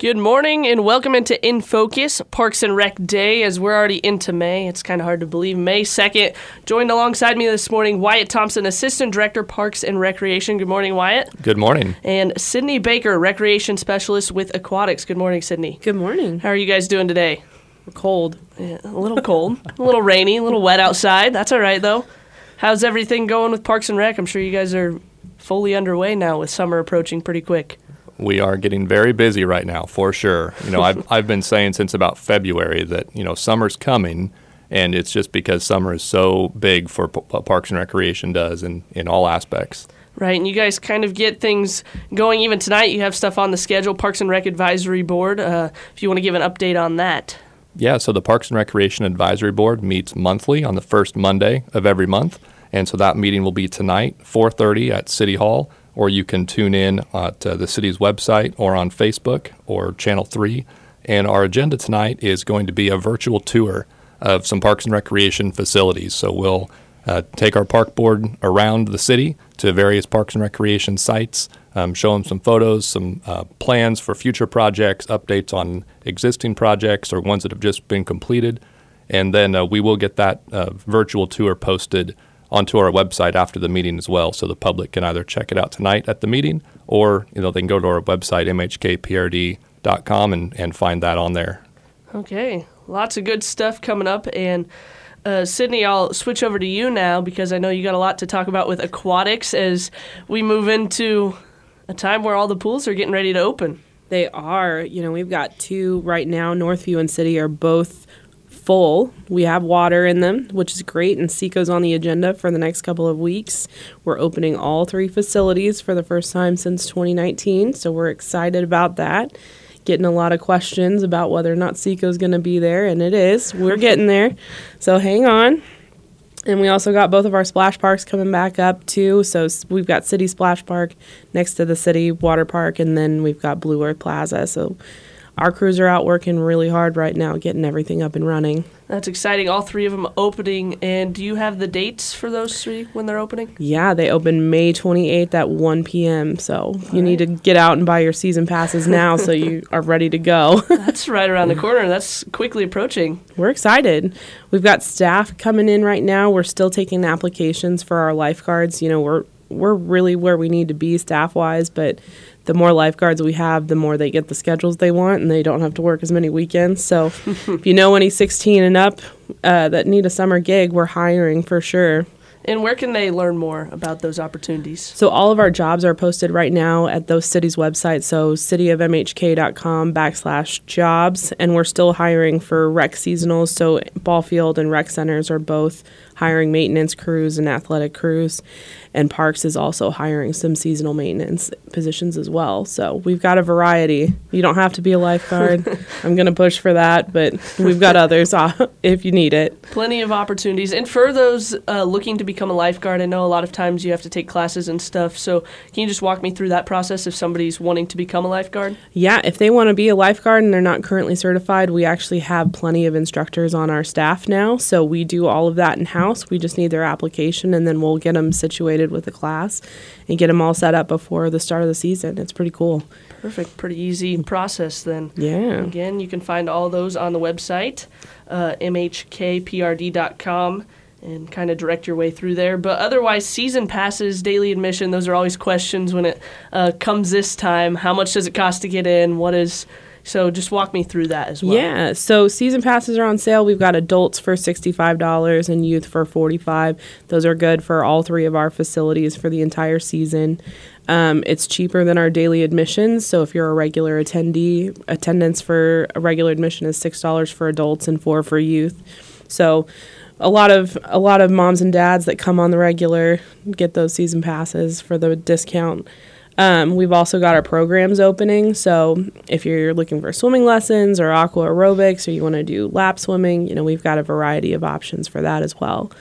Good morning and welcome into In Focus Parks and Rec Day as we're already into May. It's kind of hard to believe. May 2nd. Joined alongside me this morning, Wyatt Thompson, Assistant Director, Parks and Recreation. Good morning, Wyatt. Good morning. And Sydni Baker, Recreation Specialist with Aquatics. Good morning, Sydni. Good morning. How are you guys doing today? We're cold. Yeah, a little cold, a little rainy, a little wet outside. That's all right, though. How's everything going with Parks and Rec? I'm sure you guys are fully underway now with summer approaching pretty quick. We are getting very busy right now, for sure. You know, I've, I've been saying since about February that, you know, summer's coming, and it's just because summer is so big for P- Parks and Recreation does in, in all aspects. Right, and you guys kind of get things going even tonight. You have stuff on the schedule, Parks and Rec Advisory Board. Uh, if you want to give an update on that. Yeah, so the Parks and Recreation Advisory Board meets monthly on the first Monday of every month, and so that meeting will be tonight, 4:30 at City Hall or you can tune in at uh, the city's website or on Facebook or Channel 3. And our agenda tonight is going to be a virtual tour of some parks and recreation facilities. So we'll uh, take our park board around the city to various parks and recreation sites, um, show them some photos, some uh, plans for future projects, updates on existing projects or ones that have just been completed. And then uh, we will get that uh, virtual tour posted onto our website after the meeting as well, so the public can either check it out tonight at the meeting, or you know they can go to our website mhkprd.com and, and find that on there. Okay, lots of good stuff coming up, and uh, Sydni, I'll switch over to you now because I know you got a lot to talk about with aquatics as we move into a time where all the pools are getting ready to open. They are. You know, we've got two right now. Northview and City are both full. We have water in them, which is great, and CiCo's on the agenda for the next couple of weeks. We're opening all three facilities for the first time since 2019, so we're excited about that. Getting a lot of questions about whether or not CiCo's going to be there, and it is. We're getting there, so hang on. And we also got both of our splash parks coming back up too. So we've got City Splash Park next to the City Water Park, and then we've got Blue Earth Plaza. So our crews are out working really hard right now, getting everything up and running. That's exciting. All three of them opening. And do you have the dates for those three when they're opening? Yeah, they open May 28th at 1 p.m. So All you right. need to get out and buy your season passes now so you are ready to go. That's right around the corner. That's quickly approaching. We're excited. We've got staff coming in right now. We're still taking applications for our lifeguards. You know, we're we're really where we need to be staff wise, but the more lifeguards we have, the more they get the schedules they want, and they don't have to work as many weekends. So, if you know any 16 and up uh, that need a summer gig, we're hiring for sure. And where can they learn more about those opportunities? So all of our jobs are posted right now at those cities' websites. So cityofmhk.com backslash jobs, and we're still hiring for rec seasonals. So ball field and rec centers are both hiring maintenance crews and athletic crews and Parks is also hiring some seasonal maintenance positions as well. So we've got a variety. You don't have to be a lifeguard. I'm going to push for that, but we've got others if you need it. Plenty of opportunities. And for those uh, looking to become a lifeguard, I know a lot of times you have to take classes and stuff. So can you just walk me through that process if somebody's wanting to become a lifeguard? Yeah, if they want to be a lifeguard and they're not currently certified, we actually have plenty of instructors on our staff now. So we do all of that in house. We just need their application and then we'll get them situated with the class and get them all set up before the start of the season. It's pretty cool. Perfect. Pretty easy process then. Yeah. Again, you can find all those on the website, uh, mhkprd.com and kind of direct your way through there. But otherwise, season passes, daily admission, those are always questions when it uh, comes this time. How much does it cost to get in? What is so just walk me through that as well. Yeah. So season passes are on sale. We've got adults for $65 and youth for 45 Those are good for all three of our facilities for the entire season. Um, it's cheaper than our daily admissions. So if you're a regular attendee, attendance for a regular admission is $6 for adults and 4 for youth. So a lot of a lot of moms and dads that come on the regular get those season passes for the discount. Um, we've also got our programs opening. So if you're looking for swimming lessons or aqua aerobics or you want to do lap swimming, you know, we've got a variety of options for that as well.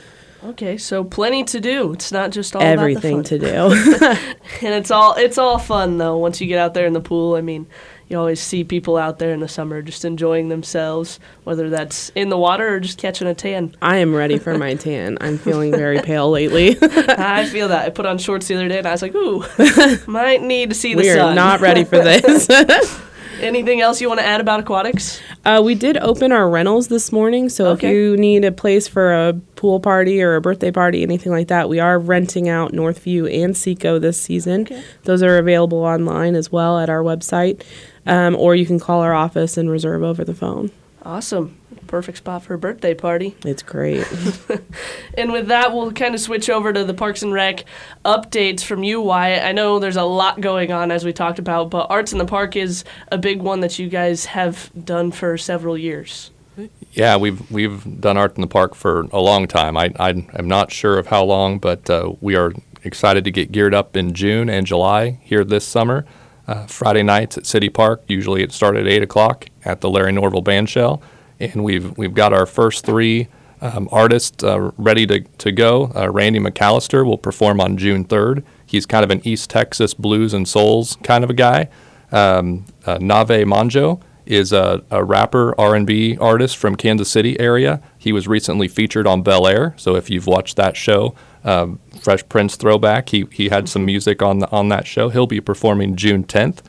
Okay, so plenty to do. It's not just all everything to do. and it's all it's all fun though once you get out there in the pool. I mean, you always see people out there in the summer just enjoying themselves, whether that's in the water or just catching a tan. I am ready for my tan. I'm feeling very pale lately. I feel that. I put on shorts the other day and I was like, ooh, might need to see the we sun. We are not ready for this. Anything else you want to add about aquatics? Uh, we did open our rentals this morning, so Okay. if you need a place for a pool party or a birthday party, anything like that, we are renting out Northview and CiCo this season. Okay. Those are available online as well at our website, um, or you can call our office and reserve over the phone. Awesome. Perfect spot for a birthday party. It's great. And with that, we'll kind of switch over to the Parks and Rec updates from you, Wyatt. I know there's a lot going on, as we talked about, but Arts in the Park is a big one that you guys have done for several years. Yeah, we've we've done art in the park for a long time. I, I am not sure of how long, but uh, we are excited to get geared up in June and July here this summer. Uh, Friday nights at City Park. Usually it started at eight o'clock at the Larry Norvell Band Shell, and we've we've got our first three um, artists uh, ready to to go. Uh, Randy McAllister will perform on June third. He's kind of an East Texas blues and souls kind of a guy. Um, uh, Nave Manjo is a, a rapper R&B artist from Kansas City area. He was recently featured on Bel Air, so if you've watched that show, um, Fresh Prince throwback, he he had some music on the, on that show. He'll be performing June 10th,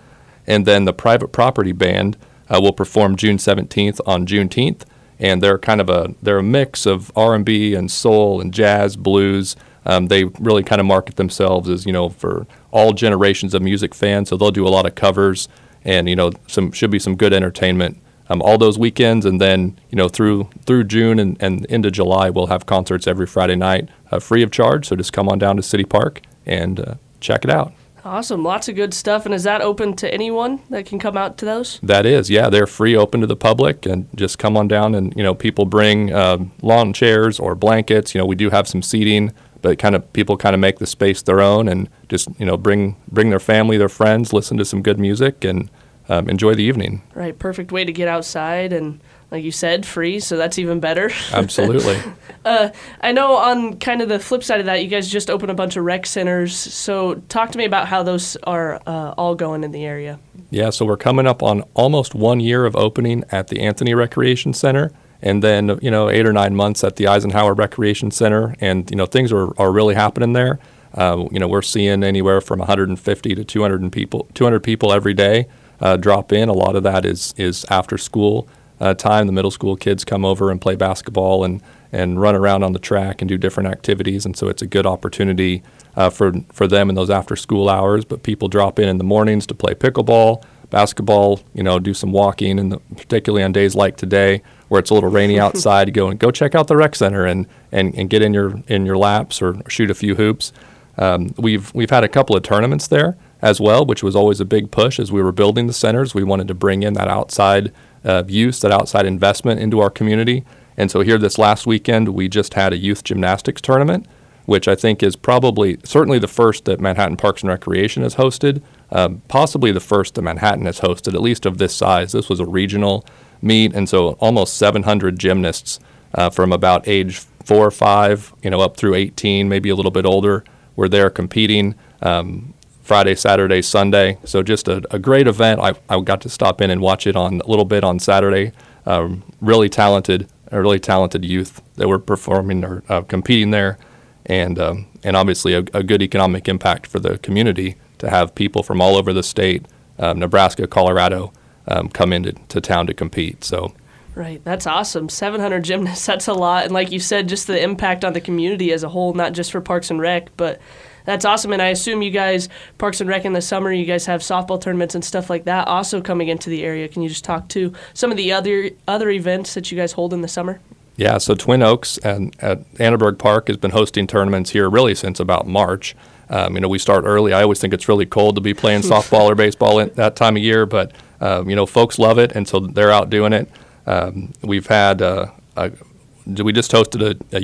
and then the Private Property Band uh, will perform June 17th on Juneteenth, and they're kind of a they're a mix of R&B and soul and jazz, blues. Um, they really kind of market themselves as you know for all generations of music fans. So they'll do a lot of covers, and you know some should be some good entertainment um, all those weekends, and then you know through through June and, and into July we'll have concerts every Friday night, uh, free of charge. So just come on down to City Park and uh, check it out. Awesome. Lots of good stuff. And is that open to anyone that can come out to those? That is, yeah, they're free, open to the public, and just come on down. And you know, people bring um, lawn chairs or blankets. You know, we do have some seating, but kind of people kind of make the space their own, and just you know, bring bring their family, their friends, listen to some good music, and um, enjoy the evening. Right. Perfect way to get outside. And like you said, free. So that's even better. Absolutely. I know on kind of the flip side of that, you guys just opened a bunch of rec centers. So talk to me about how those are uh, all going in the area. Yeah, so we're coming up on almost one year of opening at the Anthony Recreation Center, and then you know eight or nine months at the Eisenhower Recreation Center, and you know things are, are really happening there. Uh, you know we're seeing anywhere from 150 to 200 people 200 people every day uh, drop in. A lot of that is is after school uh, time. The middle school kids come over and play basketball and and run around on the track and do different activities, and so it's a good opportunity uh, for for them in those after school hours. But people drop in in the mornings to play pickleball, basketball, you know, do some walking, and particularly on days like today where it's a little rainy outside, go and go check out the rec center and, and, and get in your in your laps or shoot a few hoops. Um, we've we've had a couple of tournaments there as well, which was always a big push as we were building the centers. We wanted to bring in that outside uh, use, that outside investment into our community. And so here this last weekend, we just had a youth gymnastics tournament, which I think is probably certainly the first that Manhattan Parks and Recreation has hosted, um, possibly the first that Manhattan has hosted, at least of this size. This was a regional meet, and so almost 700 gymnasts uh, from about age four or five, you know, up through 18, maybe a little bit older, were there competing. Um, Friday, Saturday, Sunday. So just a, a great event. I, I got to stop in and watch it on a little bit on Saturday. Um, really talented, really talented youth that were performing or uh, competing there, and um, and obviously a, a good economic impact for the community to have people from all over the state, um, Nebraska, Colorado, um, come into to town to compete. So Right, that's awesome. 700 gymnasts, that's a lot. And like you said, just the impact on the community as a whole, not just for Parks and Rec, but that's awesome. And I assume you guys, Parks and Rec in the summer, you guys have softball tournaments and stuff like that also coming into the area. Can you just talk to some of the other other events that you guys hold in the summer? Yeah, so Twin Oaks and at Annenberg Park has been hosting tournaments here really since about March. Um, you know, we start early. I always think it's really cold to be playing softball or baseball at that time of year, but um, you know, folks love it, and so they're out doing it. Um, we've had uh, a, we just hosted a, a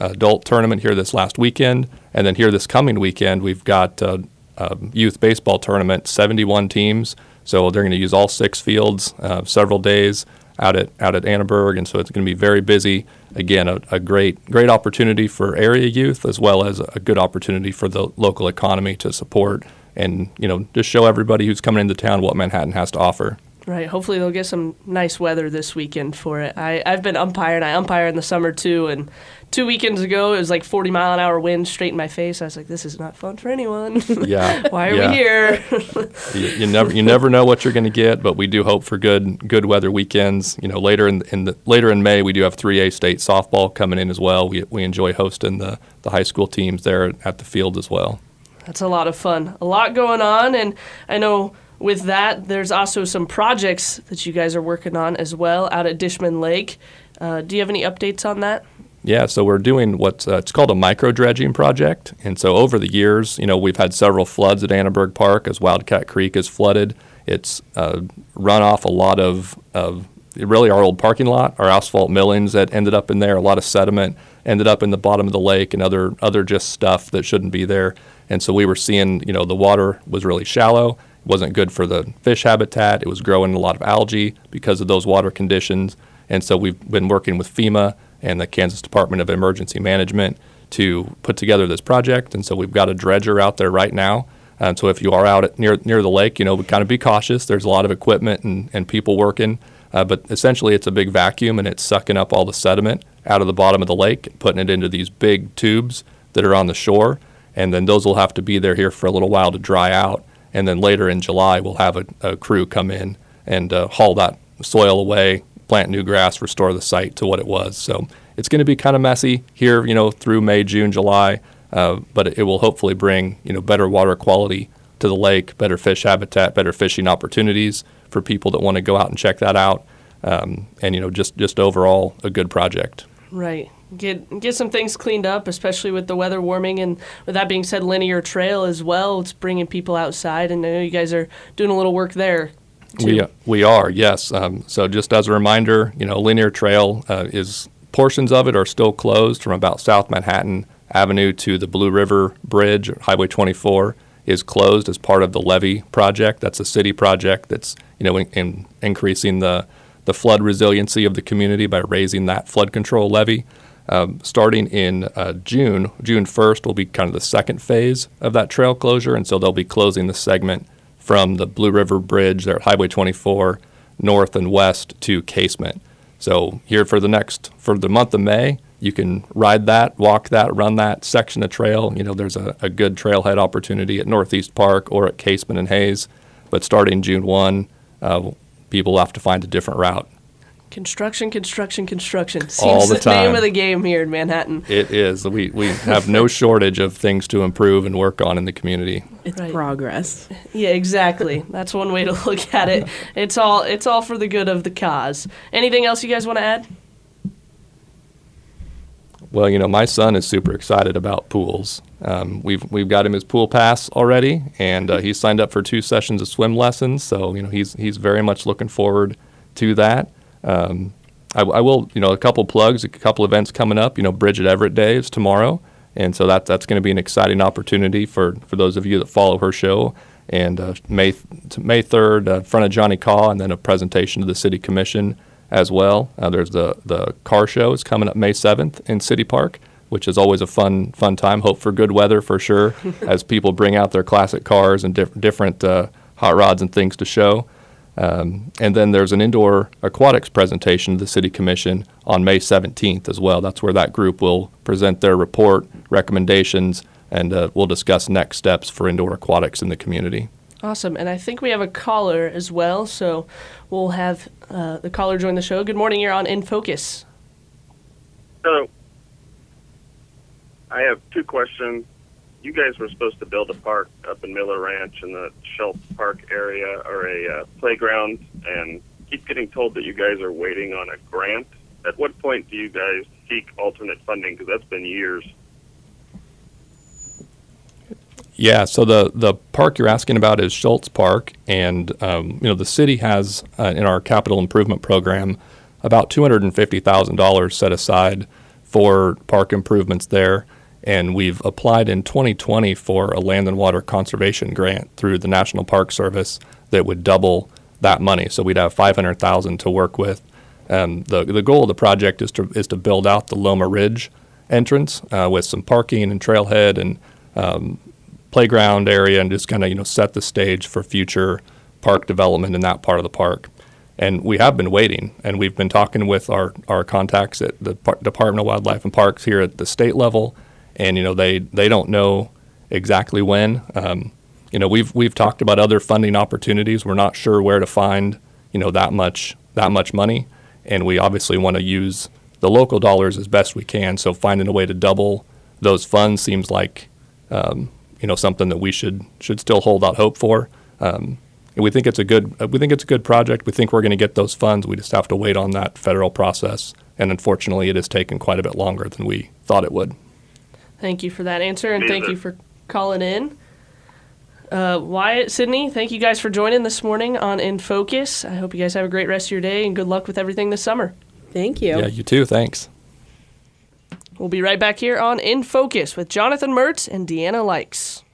adult tournament here this last weekend, and then here this coming weekend we've got uh, a youth baseball tournament, 71 teams. So they're going to use all six fields, uh, several days out at out at Annenberg, and so it's going to be very busy. Again, a, a great great opportunity for area youth as well as a good opportunity for the local economy to support and you know just show everybody who's coming into town what Manhattan has to offer. Right. Hopefully they'll get some nice weather this weekend for it. I, I've been umpiring. I umpire in the summer too, and two weekends ago it was like 40 mile an hour wind straight in my face. I was like, this is not fun for anyone. Yeah. Why are yeah. we here? you, you never you never know what you're going to get, but we do hope for good good weather weekends. You know, later in in the later in May, we do have 3A state softball coming in as well. We we enjoy hosting the the high school teams there at the field as well. That's a lot of fun. A lot going on, and I know with that, there's also some projects that you guys are working on as well out at Dishman Lake. Uh, do you have any updates on that? Yeah, so we're doing what's uh, it's called a micro dredging project, and so over the years, you know, we've had several floods at Annenberg Park as Wildcat Creek is flooded. It's uh, run off a lot of, of really our old parking lot, our asphalt millings that ended up in there. A lot of sediment ended up in the bottom of the lake and other other just stuff that shouldn't be there. And so we were seeing, you know, the water was really shallow. Wasn't good for the fish habitat. It was growing a lot of algae because of those water conditions. And so we've been working with FEMA and the Kansas Department of Emergency Management to put together this project. And so we've got a dredger out there right now. Um, so if you are out near near the lake, you know, kind of be cautious. There's a lot of equipment and, and people working, uh, but essentially it's a big vacuum and it's sucking up all the sediment out of the bottom of the lake, putting it into these big tubes that are on the shore, and then those will have to be there here for a little while to dry out. And then later in July, we'll have a, a crew come in and uh, haul that soil away, plant new grass, restore the site to what it was. So it's going to be kind of messy here, you know, through May, June, July, uh, but it will hopefully bring you know better water quality to the lake, better fish habitat, better fishing opportunities for people that want to go out and check that out, um, and you know just just overall a good project. Right. Get get some things cleaned up, especially with the weather warming. And with that being said, linear trail as well. It's bringing people outside, and I know you guys are doing a little work there. Too. We, we are, yes. Um, so just as a reminder, you know, linear trail uh, is portions of it are still closed from about South Manhattan Avenue to the Blue River Bridge, Highway 24 is closed as part of the levee project. That's a city project that's you know in, in increasing the the flood resiliency of the community by raising that flood control levee. Um, starting in uh, June, June 1st will be kind of the second phase of that trail closure, and so they'll be closing the segment from the Blue River Bridge there at Highway 24 north and west to Casement. So here for the next for the month of May, you can ride that, walk that, run that section of trail. You know, there's a, a good trailhead opportunity at Northeast Park or at Casement and Hayes. But starting June 1, uh, people will have to find a different route. Construction, construction, construction. Seems All the time. name of the game here in Manhattan. It is. We, we have no shortage of things to improve and work on in the community. It's Right. progress. Yeah, exactly. That's one way to look at it. It's all it's all for the good of the cause. Anything else you guys want to add? Well, you know, my son is super excited about pools. Um, we've we've got him his pool pass already, and uh, he's signed up for two sessions of swim lessons. So you know, he's he's very much looking forward to that. Um, I, I will, you know, a couple plugs, a couple events coming up. You know, Bridget Everett Day is tomorrow, and so that that's going to be an exciting opportunity for for those of you that follow her show. And uh, May May third, uh, in front of Johnny Kaw, and then a presentation to the City Commission as well. Uh, there's the the car show is coming up May 7th in City Park, which is always a fun fun time. Hope for good weather for sure, as people bring out their classic cars and diff- different uh, hot rods and things to show. Um, and then there's an indoor aquatics presentation to the City Commission on May 17th as well. That's where that group will present their report, recommendations, and uh, we'll discuss next steps for indoor aquatics in the community. Awesome. And I think we have a caller as well, so we'll have uh, the caller join the show. Good morning. You're on In Focus. So, I have two questions. You guys were supposed to build a park up in Miller Ranch in the Schultz Park area or a uh, playground, and keep getting told that you guys are waiting on a grant. At what point do you guys seek alternate funding? Because that's been years. Yeah, so the, the park you're asking about is Schultz Park, and um, you know the city has uh, in our capital improvement program about two hundred and fifty thousand dollars set aside for park improvements there, and we've applied in 2020 for a land and water conservation grant through the National Park Service that would double that money. So we'd have five hundred thousand to work with. Um, the the goal of the project is to is to build out the Loma Ridge entrance uh, with some parking and trailhead and um, playground area and just kind of you know set the stage for future park development in that part of the park. And we have been waiting, and we've been talking with our, our contacts at the Par- Department of Wildlife and Parks here at the state level, and you know they they don't know exactly when. Um, you know we've we've talked about other funding opportunities. We're not sure where to find you know that much that much money, and we obviously want to use the local dollars as best we can. So finding a way to double those funds seems like um, you know something that we should should still hold out hope for. Um, and we think it's a good we think it's a good project. We think we're going to get those funds. We just have to wait on that federal process. And unfortunately, it has taken quite a bit longer than we thought it would. Thank you for that answer, and thank you for calling in. Uh, Wyatt, Sydni, thank you guys for joining this morning on In Focus. I hope you guys have a great rest of your day and good luck with everything this summer. Thank you. Yeah, you too. Thanks. We'll be right back here on In Focus with Jonathan Mertz and Deanna Likes.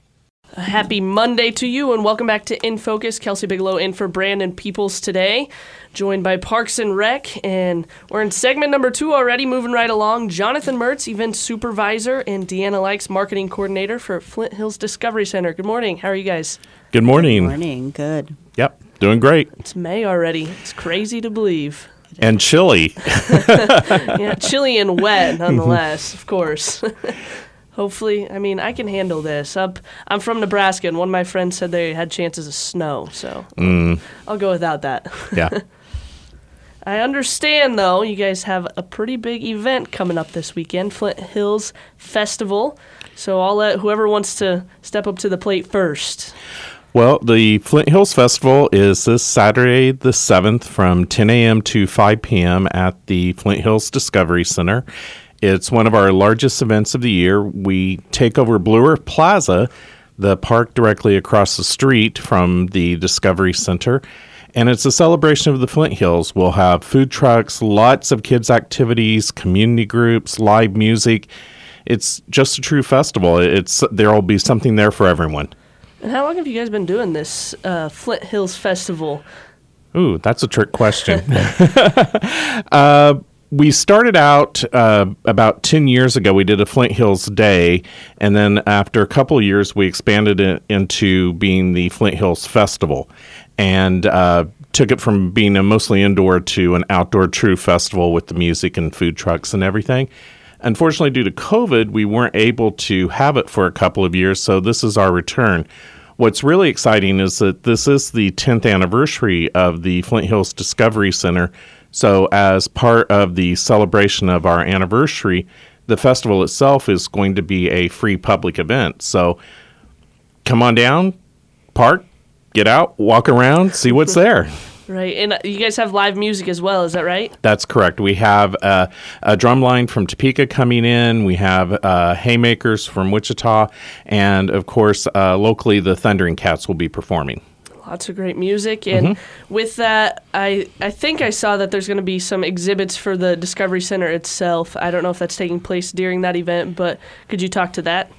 A happy Monday to you, and welcome back to In Focus. Kelsey Bigelow in for Brandon Peoples today, joined by Parks and Rec, and we're in segment number two already, moving right along. Jonathan Mertz, event supervisor, and Deanna Likes, marketing coordinator for Flint Hills Discovery Center. Good morning. How are you guys? Good morning. Morning. Good. Yep, doing great. It's May already. It's crazy to believe. And chilly. Yeah, chilly and wet, nonetheless, of course. Hopefully, I mean, I can handle this. Up, I'm from Nebraska, and one of my friends said they had chances of snow, so mm. I'll go without that. Yeah. I understand, though, you guys have a pretty big event coming up this weekend, Flint Hills Festival. So I'll let whoever wants to step up to the plate first. Well, the Flint Hills Festival is this Saturday, the 7th, from 10 a.m. to 5 p.m. at the Flint Hills Discovery Center. It's one of our largest events of the year. We take over Blue Earth Plaza, the park directly across the street from the Discovery Center. And it's a celebration of the Flint Hills. We'll have food trucks, lots of kids' activities, community groups, live music. It's just a true festival. It's there will be something there for everyone. And how long have you guys been doing this uh, Flint Hills Festival? Ooh, that's a trick question. uh, we started out uh, about 10 years ago. We did a Flint Hills Day. And then after a couple years, we expanded it into being the Flint Hills Festival and uh, took it from being a mostly indoor to an outdoor true festival with the music and food trucks and everything. Unfortunately, due to COVID, we weren't able to have it for a couple of years. So this is our return. What's really exciting is that this is the 10th anniversary of the Flint Hills Discovery Center. So, as part of the celebration of our anniversary, the festival itself is going to be a free public event. So, come on down, park, get out, walk around, see what's there. Right, and uh, you guys have live music as well, is that right? That's correct. We have uh, a drum line from Topeka coming in. We have uh, Haymakers from Wichita. And of course, uh, locally, the Thundering Cats will be performing. Lots of great music, and mm-hmm. with that, I I think I saw that there's going to be some exhibits for the Discovery Center itself. I don't know if that's taking place during that event, but could you talk to that?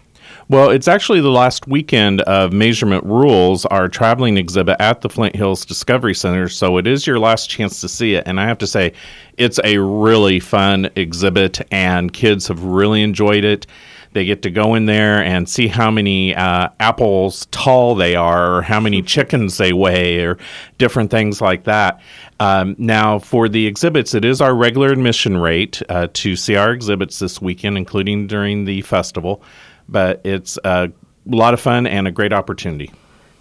Well, it's actually the last weekend of Measurement Rules, our traveling exhibit at the Flint Hills Discovery Center. So it is your last chance to see it. And I have to say, it's a really fun exhibit, and kids have really enjoyed it. They get to go in there and see how many uh, apples tall they are, or how many chickens they weigh, or different things like that. Um, now, for the exhibits, it is our regular admission rate uh, to see our exhibits this weekend, including during the festival. But it's a lot of fun and a great opportunity.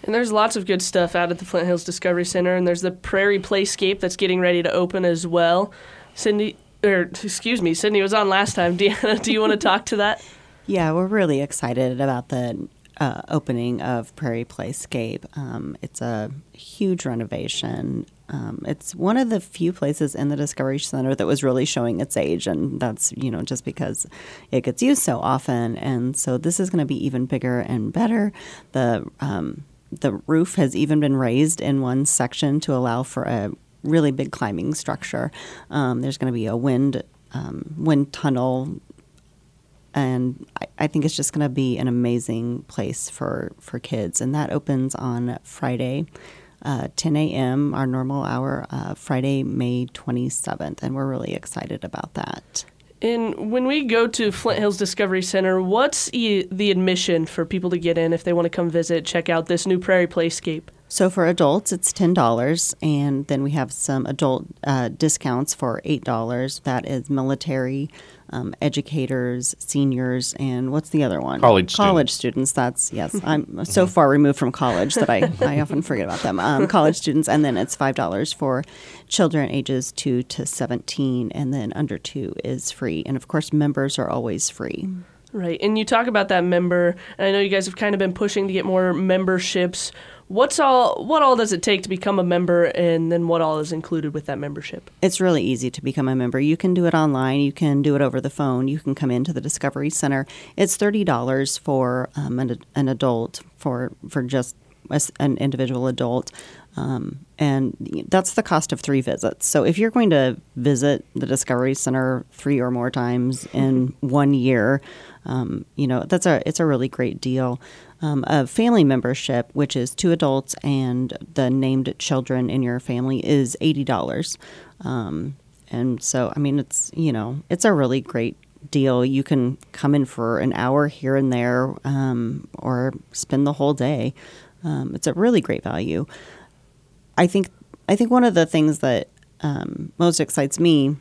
And there's lots of good stuff out at the Flint Hills Discovery Center, and there's the Prairie Playscape that's getting ready to open as well. Cindy, or excuse me, Sydni was on last time. Deanna, do you want to talk to that? Yeah, we're really excited about the uh, opening of Prairie Playscape. Um, it's a huge renovation. Um, it's one of the few places in the Discovery Center that was really showing its age, and that's you know just because it gets used so often. And so this is going to be even bigger and better. The um, the roof has even been raised in one section to allow for a really big climbing structure. Um, there's going to be a wind um, wind tunnel and I, I think it's just going to be an amazing place for for kids. And that opens on Friday, uh, 10 a.m. our normal hour, uh, Friday, May 27th, and we're really excited about that. And when we go to Flint Hills Discovery Center, what's e- the admission for people to get in if they want to come visit, check out this new Prairie Playscape? So for adults, it's ten dollars, and then we have some adult uh, discounts for eight dollars. That is military, um, educators, seniors, and what's the other one? College College students. That's yes. I'm so far removed from college that I, I often forget about them. Um, college students, and then it's five dollars for children ages two to seventeen, and then under two is free. And of course, members are always free. Right. And you talk about that member, and I know you guys have kind of been pushing to get more memberships. What's all what all does it take to become a member and then what all is included with that membership? It's really easy to become a member. You can do it online, you can do it over the phone, you can come into the Discovery Center. It's $30 for um, an, an adult for for just an individual adult. Um, and that's the cost of three visits. So if you're going to visit the Discovery Center three or more times in one year, um, you know that's a it's a really great deal. Um, a family membership, which is two adults and the named children in your family, is eighty dollars. Um, and so, I mean, it's you know, it's a really great deal. You can come in for an hour here and there, um, or spend the whole day. Um, it's a really great value. I think I think one of the things that um, most excites me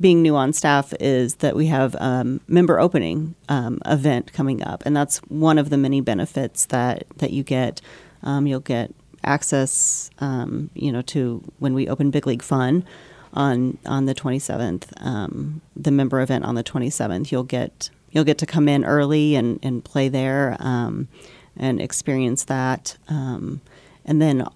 being new on staff is that we have um, member opening um, event coming up, and that's one of the many benefits that that you get. Um, you'll get access, um, you know, to when we open Big League Fun on on the 27th, um, the member event on the 27th. You'll get you'll get to come in early and and play there um, and experience that, and then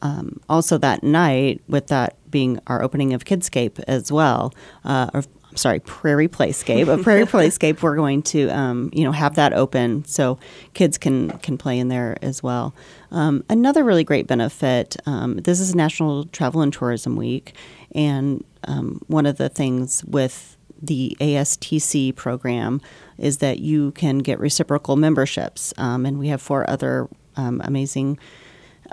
um, also that night, with that being our opening of Kidscape as well, uh, or I'm sorry, Prairie Playscape. A Prairie Playscape, we're going to um, you know have that open so kids can can play in there as well. Um, another really great benefit. Um, this is National Travel and Tourism Week, and um, one of the things with the ASTC program is that you can get reciprocal memberships, um, and we have four other amazing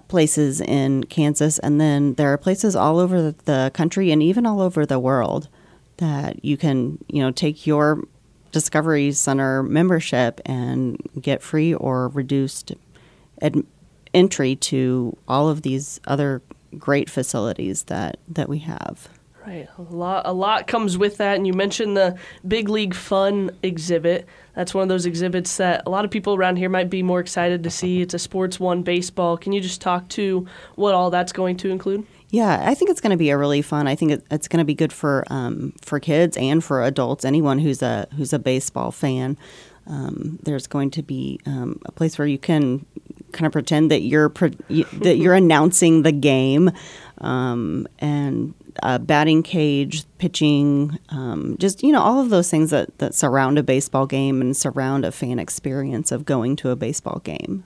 places in Kansas, and then there are places all over the country and even all over the world that you can, you know, take your Discovery Center membership and get free or reduced entry to all of these other great facilities that that we have. Right, a lot a lot comes with that, and you mentioned the Big League Fun exhibit. That's one of those exhibits that a lot of people around here might be more excited to see. It's a Sports One baseball. Can you just talk to what all that's going to include? Yeah, I think it's going to be a really fun. I think it, it's going to be good for um, for kids and for adults. Anyone who's a who's a baseball fan. Um, there's going to be um, a place where you can kind of pretend that you're pre- that you're announcing the game, um, and a batting cage, pitching, um, just you know all of those things that that surround a baseball game and surround a fan experience of going to a baseball game.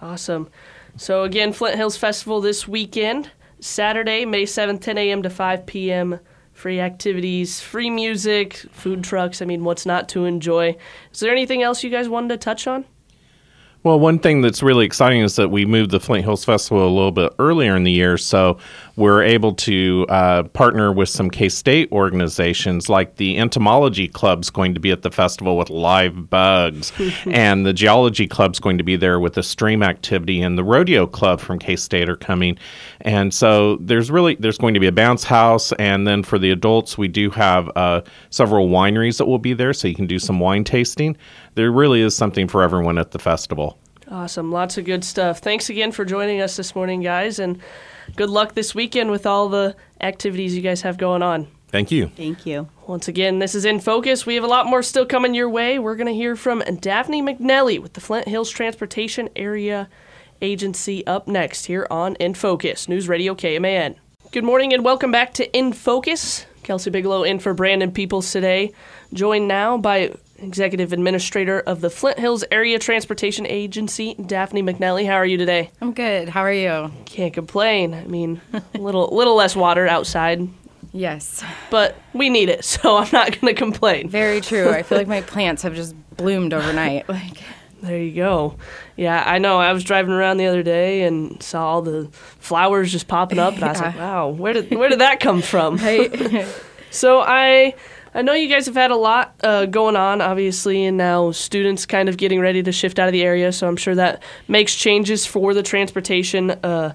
Awesome. So again, Flint Hills Festival this weekend, Saturday, May seventh, 10 a.m. to 5 p.m. Free activities, free music, food trucks. I mean, what's not to enjoy? Is there anything else you guys wanted to touch on? Well, one thing that's really exciting is that we moved the Flint Hills Festival a little bit earlier in the year, so we're able to uh, partner with some K State organizations, like the Entomology Club's going to be at the festival with live bugs, and the Geology Club's going to be there with a stream activity, and the Rodeo Club from K State are coming, and so there's really there's going to be a bounce house, and then for the adults, we do have uh, several wineries that will be there, so you can do some wine tasting. There really is something for everyone at the festival. Awesome. Lots of good stuff. Thanks again for joining us this morning, guys, and good luck this weekend with all the activities you guys have going on. Thank you. Thank you. Once again, this is In Focus. We have a lot more still coming your way. We're going to hear from Daphne McNelly with the Flint Hills Transportation Area Agency up next here on In Focus, News Radio KMAN. Good morning and welcome back to In Focus. Kelsey Bigelow in for Brandon Peoples today, joined now by Executive Administrator of the Flint Hills Area Transportation Agency, Daphne McNelly. How are you today? I'm good. How are you? Can't complain. I mean, a little little less water outside, Yes. but we need it, so I'm not going to complain. Very true. I feel like my plants have just bloomed overnight. Like There you go. Yeah, I know. I was driving around the other day and saw all the flowers just popping up, and I was like, "Wow, where did where did that come from?" right? So I I know you guys have had a lot uh, going on, obviously, and now students kind of getting ready to shift out of the area. So I'm sure that makes changes for the transportation uh,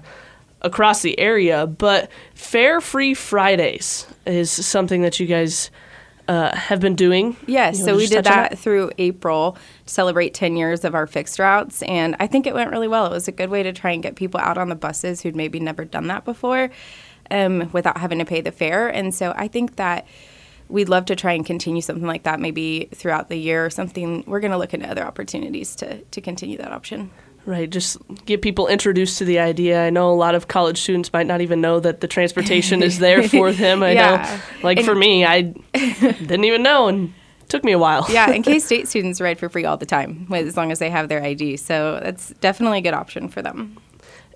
across the area. But Fare Free Fridays is something that you guys uh, have been doing. Yes, You so we did on that through April to celebrate 10 years of our fixed routes, and I think it went really well. It was a good way to try and get people out on the buses who'd maybe never done that before um, without having to pay the fare. And so I think that we'd love to try and continue something like that maybe throughout the year or something. We're going to look into other opportunities to, to continue that option. Right, just get people introduced to the idea. I know a lot of college students might not even know that the transportation is there for them. I Yeah. know, like for me, I didn't even know, and it took me a while. Yeah, and K State students ride for free all the time as long as they have their ID. So that's definitely a good option for them.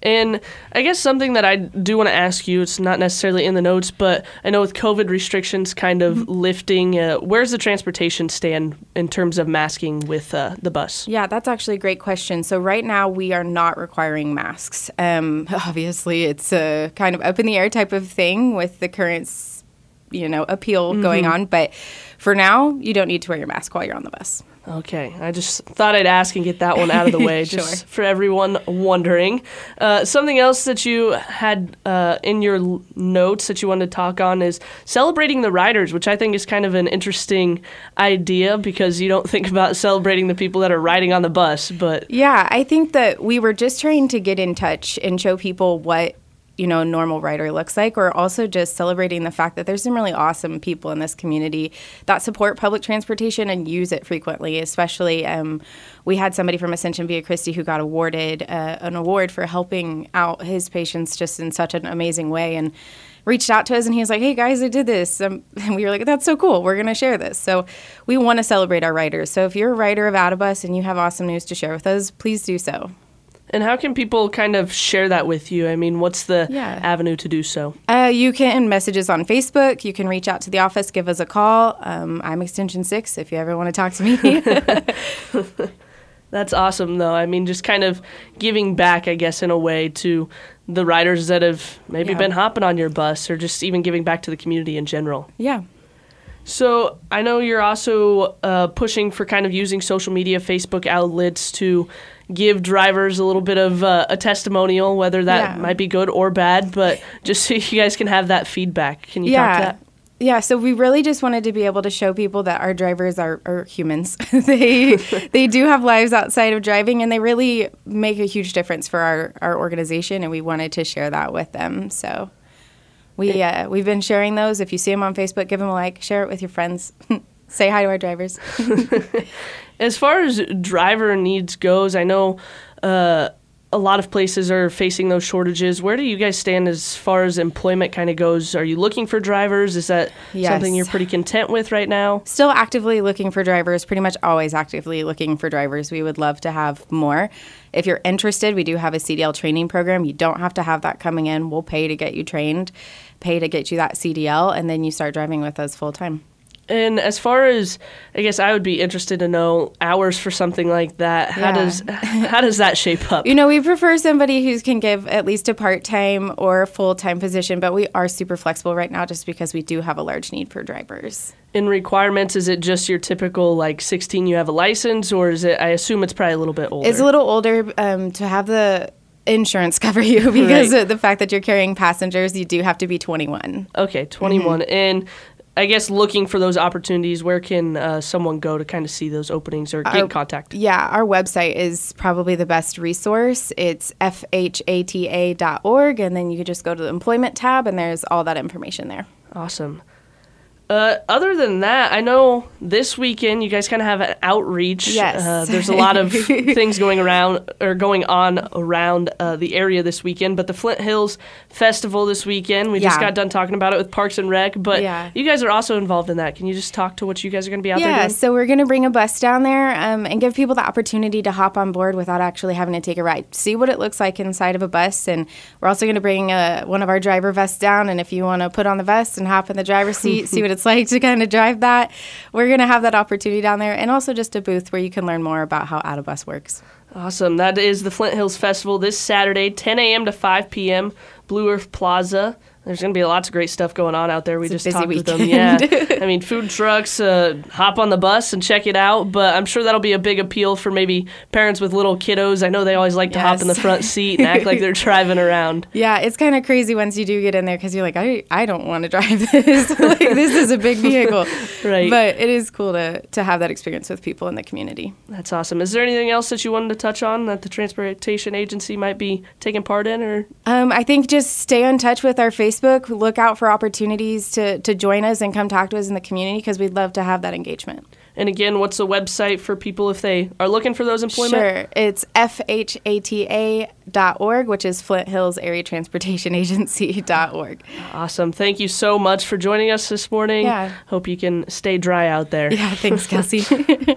And I guess something that I do want to ask you, it's not necessarily in the notes, but I know with COVID restrictions kind of Mm-hmm. lifting, uh, where's the transportation stand in terms of masking with uh, the bus? Yeah, that's actually a great question. So right now we are not requiring masks. Um, obviously, it's a kind of up in the air type of thing with the current, you know, appeal going on. But for now, you don't need to wear your mask while you're on the bus. Okay, I just thought I'd ask and get that one out of the way, just for everyone wondering. Uh, something else that you had uh, in your l- notes that you wanted to talk on is celebrating the riders, which I think is kind of an interesting idea because you don't think about celebrating the people that are riding on the bus, but Yeah, I think that we were just trying to get in touch and show people what you know normal rider looks like or also just celebrating the fact that there's some really awesome people in this community that support public transportation and use it frequently especially um, we had somebody from ascension via christi who got awarded uh, an award for helping out his patients just in such an amazing way and reached out to us and he was like, "Hey guys, I did this," um, and we were like, "That's so cool. We're gonna share this." So we want to celebrate our riders. So if you're a rider of ATA Bus and you have awesome news to share with us, please do so. And how can people kind of share that with you? I mean, what's the Yeah. avenue to do so? Uh, you can message us on Facebook. You can reach out to the office, give us a call. Um, I'm Extension Six. If you ever want to talk to me, That's awesome, though. I mean, just kind of giving back, I guess, in a way to the riders that have maybe Yeah. been hopping on your bus or just even giving back to the community in general. yeah. So I know you're also uh, pushing for kind of using social media, Facebook outlets to give drivers a little bit of uh, a testimonial, whether that Yeah. might be good or bad, but just so you guys can have that feedback. Can you talk to yeah. that? Yeah, so we really just wanted to be able to show people that our drivers are, are humans. they they do have lives outside of driving, and they really make a huge difference for our, our organization. And we wanted to share that with them. So we uh, we've been sharing those. If you see them on Facebook, give them a like, share it with your friends, say hi to our drivers. As far as driver needs goes, I know uh, a lot of places are facing those shortages. Where do you guys stand as far as employment kind of goes? Are you looking for drivers? Is that something you're pretty content with right now? Still actively looking for drivers, pretty much always actively looking for drivers. We would love to have more. If you're interested, we do have a CDL training program. You don't have to have that coming in. We'll pay to get you trained, pay to get you that CDL, and then you start driving with us full time. And as far as I guess I would be interested to know hours for something like that. How Yeah. does how does that shape up? You know, we prefer somebody who can give at least a part time or full time position, but we are super flexible right now just because we do have a large need for drivers. In requirements, is it just your typical like 16 you have a license, or is it? I assume it's probably a little bit older. It's a little older um, to have the insurance cover you because Right. of the fact that you're carrying passengers. You do have to be 21. Okay, 21. Mm-hmm. And I guess looking for those opportunities, where can uh, someone go to kind of see those openings or get in Our- contact? Yeah, our website is probably the best resource. It's fhata.org, and then you could just go to the employment tab, and there's all that information there. Awesome. Uh, other than that, I know this weekend you guys kind of have an outreach. Yes. Uh, there's a lot of things going around or going on around uh, the area this weekend, but the Flint Hills Festival this weekend, we just got done talking about it with Parks and Rec, but Yeah. you guys are also involved in that. Can you just talk to what you guys are going to be out there Yeah, doing? so we're going to bring a bus down there um, and give people the opportunity to hop on board without actually having to take a ride. See what it looks like inside of a bus, and we're also going to bring uh, one of our driver vests down. And if you want to put on the vest and hop in the driver's seat, see what it's like to kind of drive that, we're going to have that opportunity down there, and also just a booth where you can learn more about how ATA Bus works. Awesome. That is the Flint Hills Festival this Saturday, 10 a.m. to 5 p.m., Blue Earth Plaza. There's going to be lots of great stuff going on out there. We It's just talked with them. Yeah. I mean, food trucks, uh, hop on the bus and check it out. But I'm sure that'll be a big appeal for maybe parents with little kiddos. I know they always like to hop in the front seat and act like they're driving around. Yeah, it's kind of crazy once you do get in there because you're like, I, I don't want to drive this. like, this is a big vehicle. Right. But it is cool to, to have that experience with people in the community. That's awesome. Is there anything else that you wanted to touch on that the transportation agency might be taking part in or Um, I think just stay in touch with our Facebook. Look out for opportunities to, to join us and come talk to us in the community because we'd love to have that engagement. and again, what's the website for people if they are looking for those employment? Sure. It's fhata.org, which is Flint Hills Area Transportation Agency.org. Awesome. Thank you so much for joining us this morning. Yeah. Hope you can stay dry out there. Yeah, thanks, Kelsey.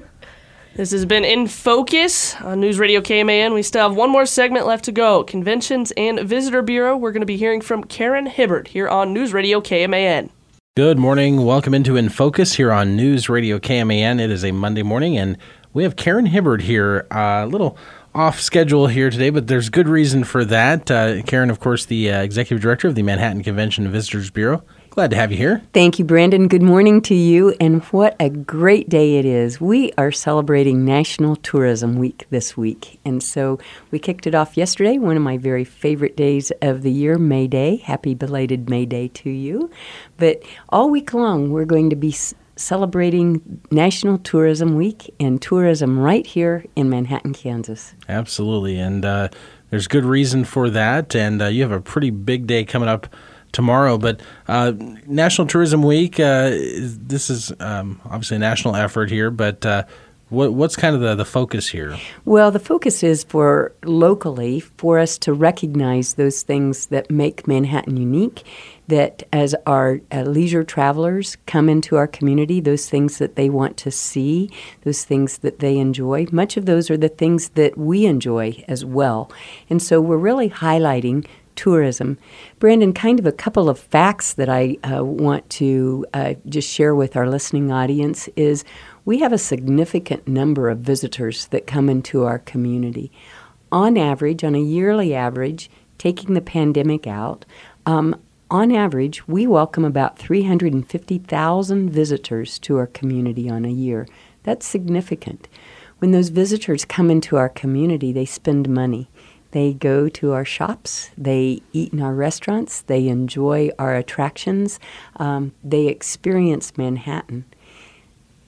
This has been In Focus on News Radio KMAN. We still have one more segment left to go Conventions and Visitor Bureau. We're going to be hearing from Karen Hibbard here on News Radio KMAN. Good morning. Welcome into In Focus here on News Radio KMAN. It is a Monday morning, and we have Karen Hibbard here. Uh, a little off schedule here today, but there's good reason for that. Uh, Karen, of course, the uh, executive director of the Manhattan Convention and Visitors Bureau. Glad to have you here. Thank you, Brandon. Good morning to you, and what a great day it is. We are celebrating National Tourism Week this week, and so we kicked it off yesterday, one of my very favorite days of the year, May Day. Happy belated May Day to you. But all week long, we're going to be celebrating National Tourism Week and tourism right here in Manhattan, Kansas. Absolutely, and uh, there's good reason for that. And uh, you have a pretty big day coming up tomorrow. But uh, National Tourism Week, uh, is, this is um, obviously a national effort here. But uh, what, what's kind of the, the focus here? Well, the focus is for locally for us to recognize those things that make Manhattan unique. That as our uh, leisure travelers come into our community, those things that they want to see, those things that they enjoy, much of those are the things that we enjoy as well. And so we're really highlighting tourism. Brandon, kind of a couple of facts that I uh, want to uh, just share with our listening audience is we have a significant number of visitors that come into our community. On average, on a yearly average, taking the pandemic out, um, on average, we welcome about 350,000 visitors to our community on a year. That's significant. When those visitors come into our community, they spend money. They go to our shops, they eat in our restaurants, they enjoy our attractions, um, they experience Manhattan.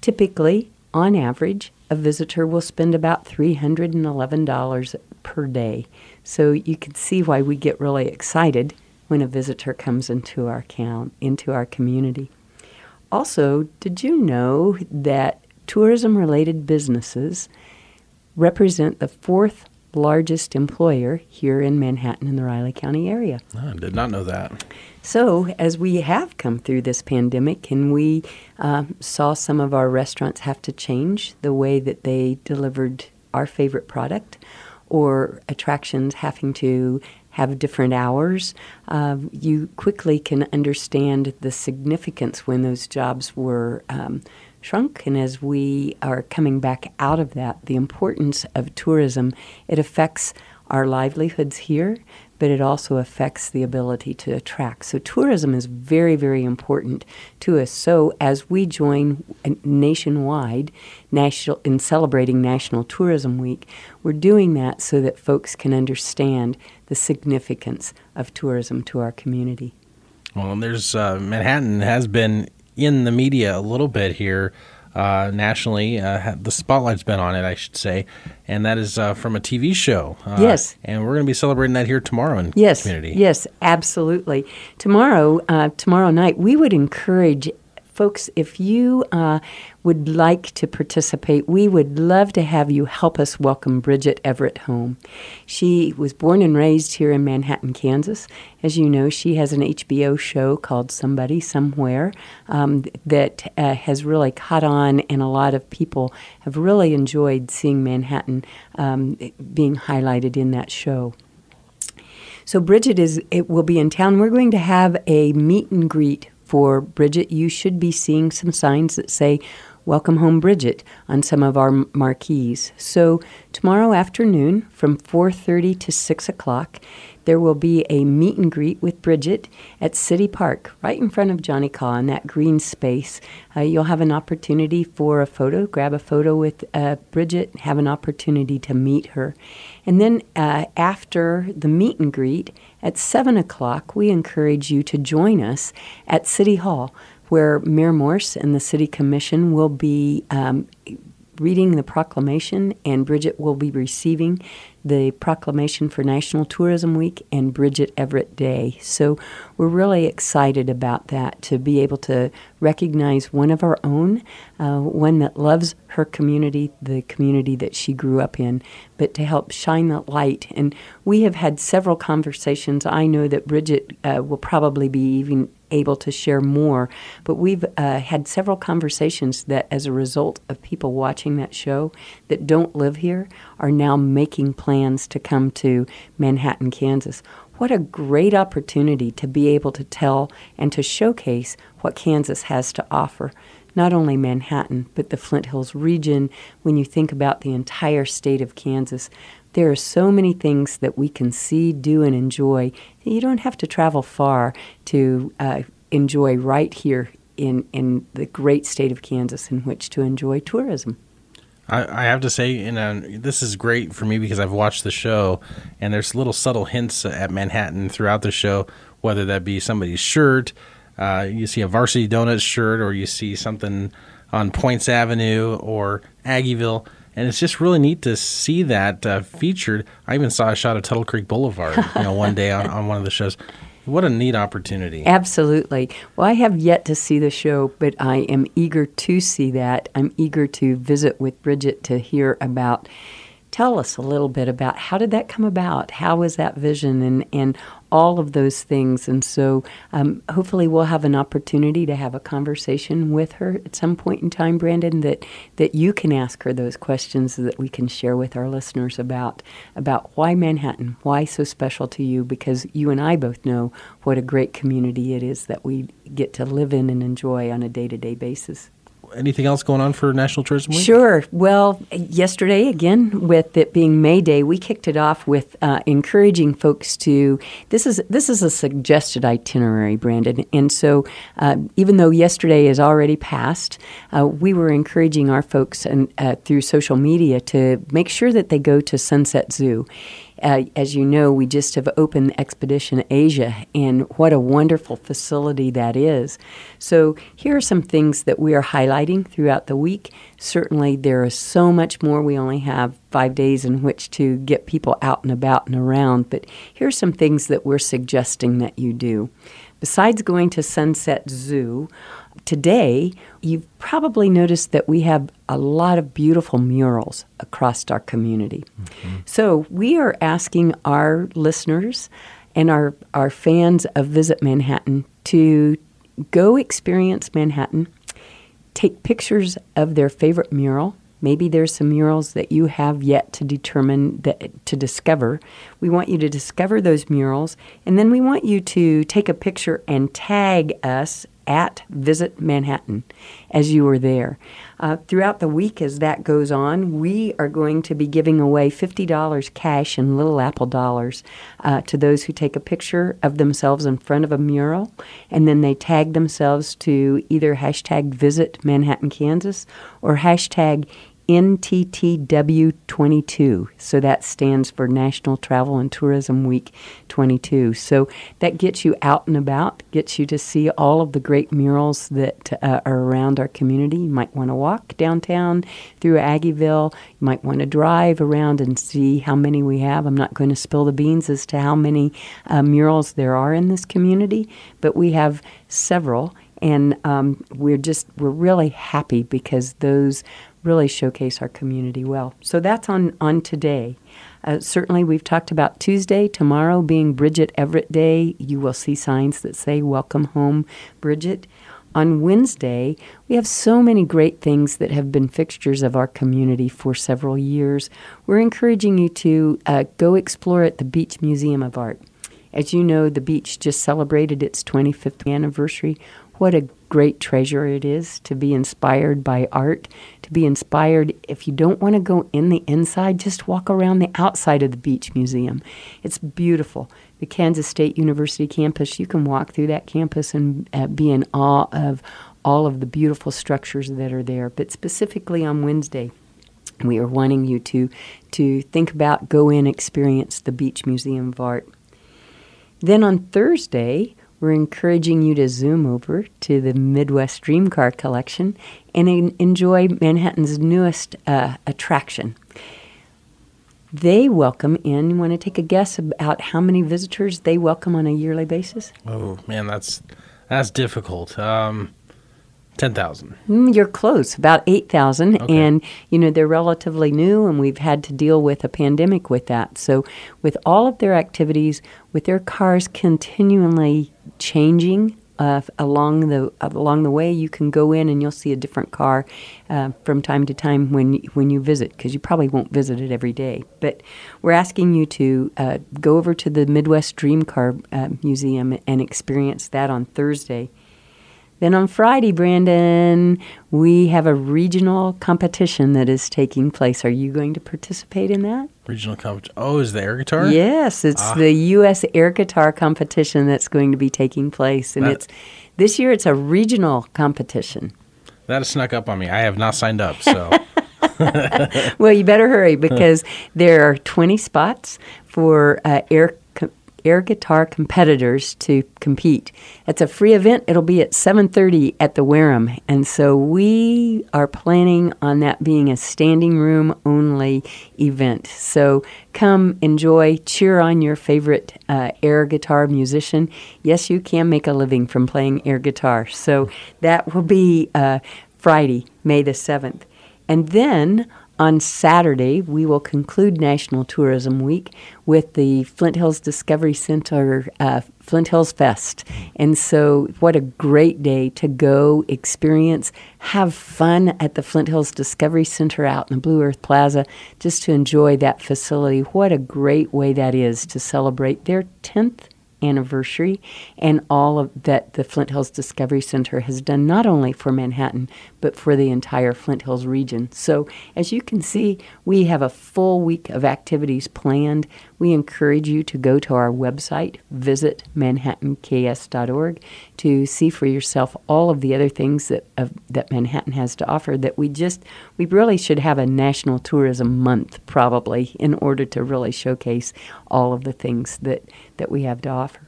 Typically, on average, a visitor will spend about $311 per day. So you can see why we get really excited when a visitor comes into our count, into our community. Also, did you know that tourism related businesses represent the fourth largest employer here in Manhattan in the Riley County area? I did not know that. So, as we have come through this pandemic and we uh, saw some of our restaurants have to change the way that they delivered our favorite product, or attractions having to have different hours, uh, you quickly can understand the significance when those jobs were um, shrunk. And as we are coming back out of that, the importance of tourism, it affects our livelihoods here, but it also affects the ability to attract. So tourism is very, very important to us. So as we join nationwide national in celebrating National Tourism Week, we're doing that so that folks can understand the significance of tourism to our community. Well, and there's uh, Manhattan has been in the media a little bit here uh, nationally. Uh, the spotlight's been on it, I should say, and that is uh, from a TV show. Uh, Yes. and we're going to be celebrating that here tomorrow in Yes, community. yes, absolutely. Tomorrow, uh, tomorrow night, we would encourage folks if you uh, would like to participate. We would love to have you help us welcome Bridget Everett home. She was born and raised here in Manhattan, Kansas. As you know, she has an HBO show called Somebody Somewhere um, that uh, has really caught on, and a lot of people have really enjoyed seeing Manhattan um, being highlighted in that show. So Bridget is it will be in town. We're going to have a meet and greet for Bridget. You should be seeing some signs that say Welcome Home Bridget on some of our marquees. So tomorrow afternoon from 4:30 to 6 o'clock, there will be a meet and greet with Bridget at City Park, right in front of Johnny Kaw in that green space. Uh, you'll have an opportunity for a photo, grab a photo with uh, Bridget, have an opportunity to meet her. And then uh, after the meet and greet at 7 o'clock, we encourage you to join us at City Hall, where Mayor Morse and the City Commission will be um, reading the proclamation, and Bridget will be receiving the proclamation for National Tourism Week and Bridget Everett Day. So we're really excited about that to be able to recognize one of our own, uh, one that loves her community, the community that she grew up in, but to help shine that light. And we have had several conversations. I know that Bridget uh, will probably be even able to share more. But we've uh, had several conversations that, as a result of people watching that show that don't live here, are now making plans to come to Manhattan, Kansas. What a great opportunity to be able to tell and to showcase what Kansas has to offer. Not only Manhattan, but the Flint Hills region. When you think about the entire state of Kansas, there are so many things that we can see, do, and enjoy. You don't have to travel far to uh, enjoy right here in, in the great state of Kansas in which to enjoy tourism. I, I have to say, you know, this is great for me because I've watched the show, and there's little subtle hints at Manhattan throughout the show, whether that be somebody's shirt, uh, you see a Varsity Donuts shirt, or you see something on Poyntz Avenue or Aggieville and it's just really neat to see that uh, featured. I even saw a shot of Tuttle Creek Boulevard, you know, one day on, on one of the shows. What a neat opportunity. Absolutely. Well, I have yet to see the show, but I am eager to see that. I'm eager to visit with Bridget to hear about. Tell us a little bit about how did that come about? How was that vision and, and all of those things. And so um, hopefully we'll have an opportunity to have a conversation with her at some point in time, Brandon, that, that you can ask her those questions that we can share with our listeners about, about why Manhattan, why so special to you, because you and I both know what a great community it is that we get to live in and enjoy on a day-to-day basis anything else going on for National Tourism Week? Sure. Well, yesterday, again, with it being May Day, we kicked it off with uh, encouraging folks to. This is this is a suggested itinerary, Brandon, and so uh, even though yesterday is already passed, uh, we were encouraging our folks and uh, through social media to make sure that they go to Sunset Zoo. Uh, as you know, we just have opened Expedition Asia, and what a wonderful facility that is. So, here are some things that we are highlighting throughout the week. Certainly, there is so much more. We only have five days in which to get people out and about and around, but here are some things that we're suggesting that you do. Besides going to Sunset Zoo, today, you've probably noticed that we have a lot of beautiful murals across our community. Mm-hmm. So we are asking our listeners and our, our fans of Visit Manhattan to go experience Manhattan, take pictures of their favorite mural. Maybe there's some murals that you have yet to determine that to discover. We want you to discover those murals, and then we want you to take a picture and tag us at Visit Manhattan as you are there. Uh, throughout the week, as that goes on, we are going to be giving away $50 cash in little Apple dollars uh, to those who take a picture of themselves in front of a mural and then they tag themselves to either hashtag Visit Manhattan, Kansas or hashtag NTTW22. So that stands for National Travel and Tourism Week 22. So that gets you out and about, gets you to see all of the great murals that uh, are around our community. You might want to walk downtown through Aggieville. You might want to drive around and see how many we have. I'm not going to spill the beans as to how many uh, murals there are in this community, but we have several and um, we're just we're really happy because those really showcase our community well. So that's on, on today. Uh, certainly, we've talked about Tuesday, tomorrow being Bridget Everett Day. You will see signs that say, Welcome home, Bridget. On Wednesday, we have so many great things that have been fixtures of our community for several years. We're encouraging you to uh, go explore at the Beach Museum of Art. As you know, the beach just celebrated its 25th anniversary. What a great treasure it is to be inspired by art, to be inspired. If you don't want to go in the inside, just walk around the outside of the Beach Museum. It's beautiful. The Kansas State University campus, you can walk through that campus and uh, be in awe of all of the beautiful structures that are there. But specifically on Wednesday, we are wanting you to to think about go in experience the Beach Museum of Art. Then on Thursday, we're encouraging you to zoom over to the Midwest Dream Car collection and en- enjoy Manhattan's newest uh, attraction. They welcome in, you want to take a guess about how many visitors they welcome on a yearly basis? Oh man, that's that's difficult. Um, ten thousand. Mm, you're close, about 8,000. Okay. And, you know, they're relatively new, and we've had to deal with a pandemic with that. So, with all of their activities, with their cars continually changing, uh, along the along the way, you can go in and you'll see a different car uh, from time to time when when you visit because you probably won't visit it every day. But we're asking you to uh, go over to the Midwest Dream Car uh, Museum and experience that on Thursday. Then on Friday, Brandon, we have a regional competition that is taking place. Are you going to participate in that? Regional competition. Oh, is the air guitar? Yes, it's Ah. the U.S. Air Guitar competition that's going to be taking place, and That- it's this year. It's a regional competition. That has snuck up on me. I have not signed up, so well, you better hurry because there are 20 spots for uh, air air guitar competitors to compete. It's a free event. It'll be at 7:30 at the Wareham, and so we are planning on that being a standing room only event. So come enjoy, cheer on your favorite uh, air guitar musician. Yes, you can make a living from playing air guitar. So that will be uh, Friday, May the 7th. And then on Saturday, we will conclude National Tourism Week with the Flint Hills Discovery Center uh, Flint Hills Fest. And so, what a great day to go experience, have fun at the Flint Hills Discovery Center out in the Blue Earth Plaza, just to enjoy that facility. What a great way that is to celebrate their 10th anniversary and all of that the Flint Hills Discovery Center has done not only for Manhattan but for the entire Flint Hills region. So as you can see, we have a full week of activities planned. We encourage you to go to our website, visit manhattanks.org to see for yourself all of the other things that of, that Manhattan has to offer that we just we really should have a national tourism month probably in order to really showcase all of the things that that we have to offer.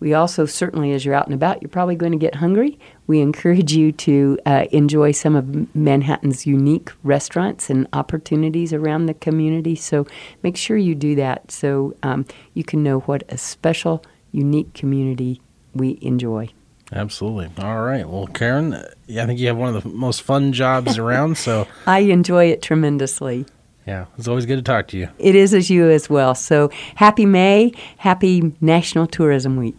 We also certainly, as you're out and about, you're probably going to get hungry. We encourage you to uh, enjoy some of Manhattan's unique restaurants and opportunities around the community. So make sure you do that so um, you can know what a special, unique community we enjoy. absolutely. All right. Well, Karen, I think you have one of the most fun jobs around. So I enjoy it tremendously. yeah, it's always good to talk to you. It is as you as well. So happy May, happy National Tourism Week.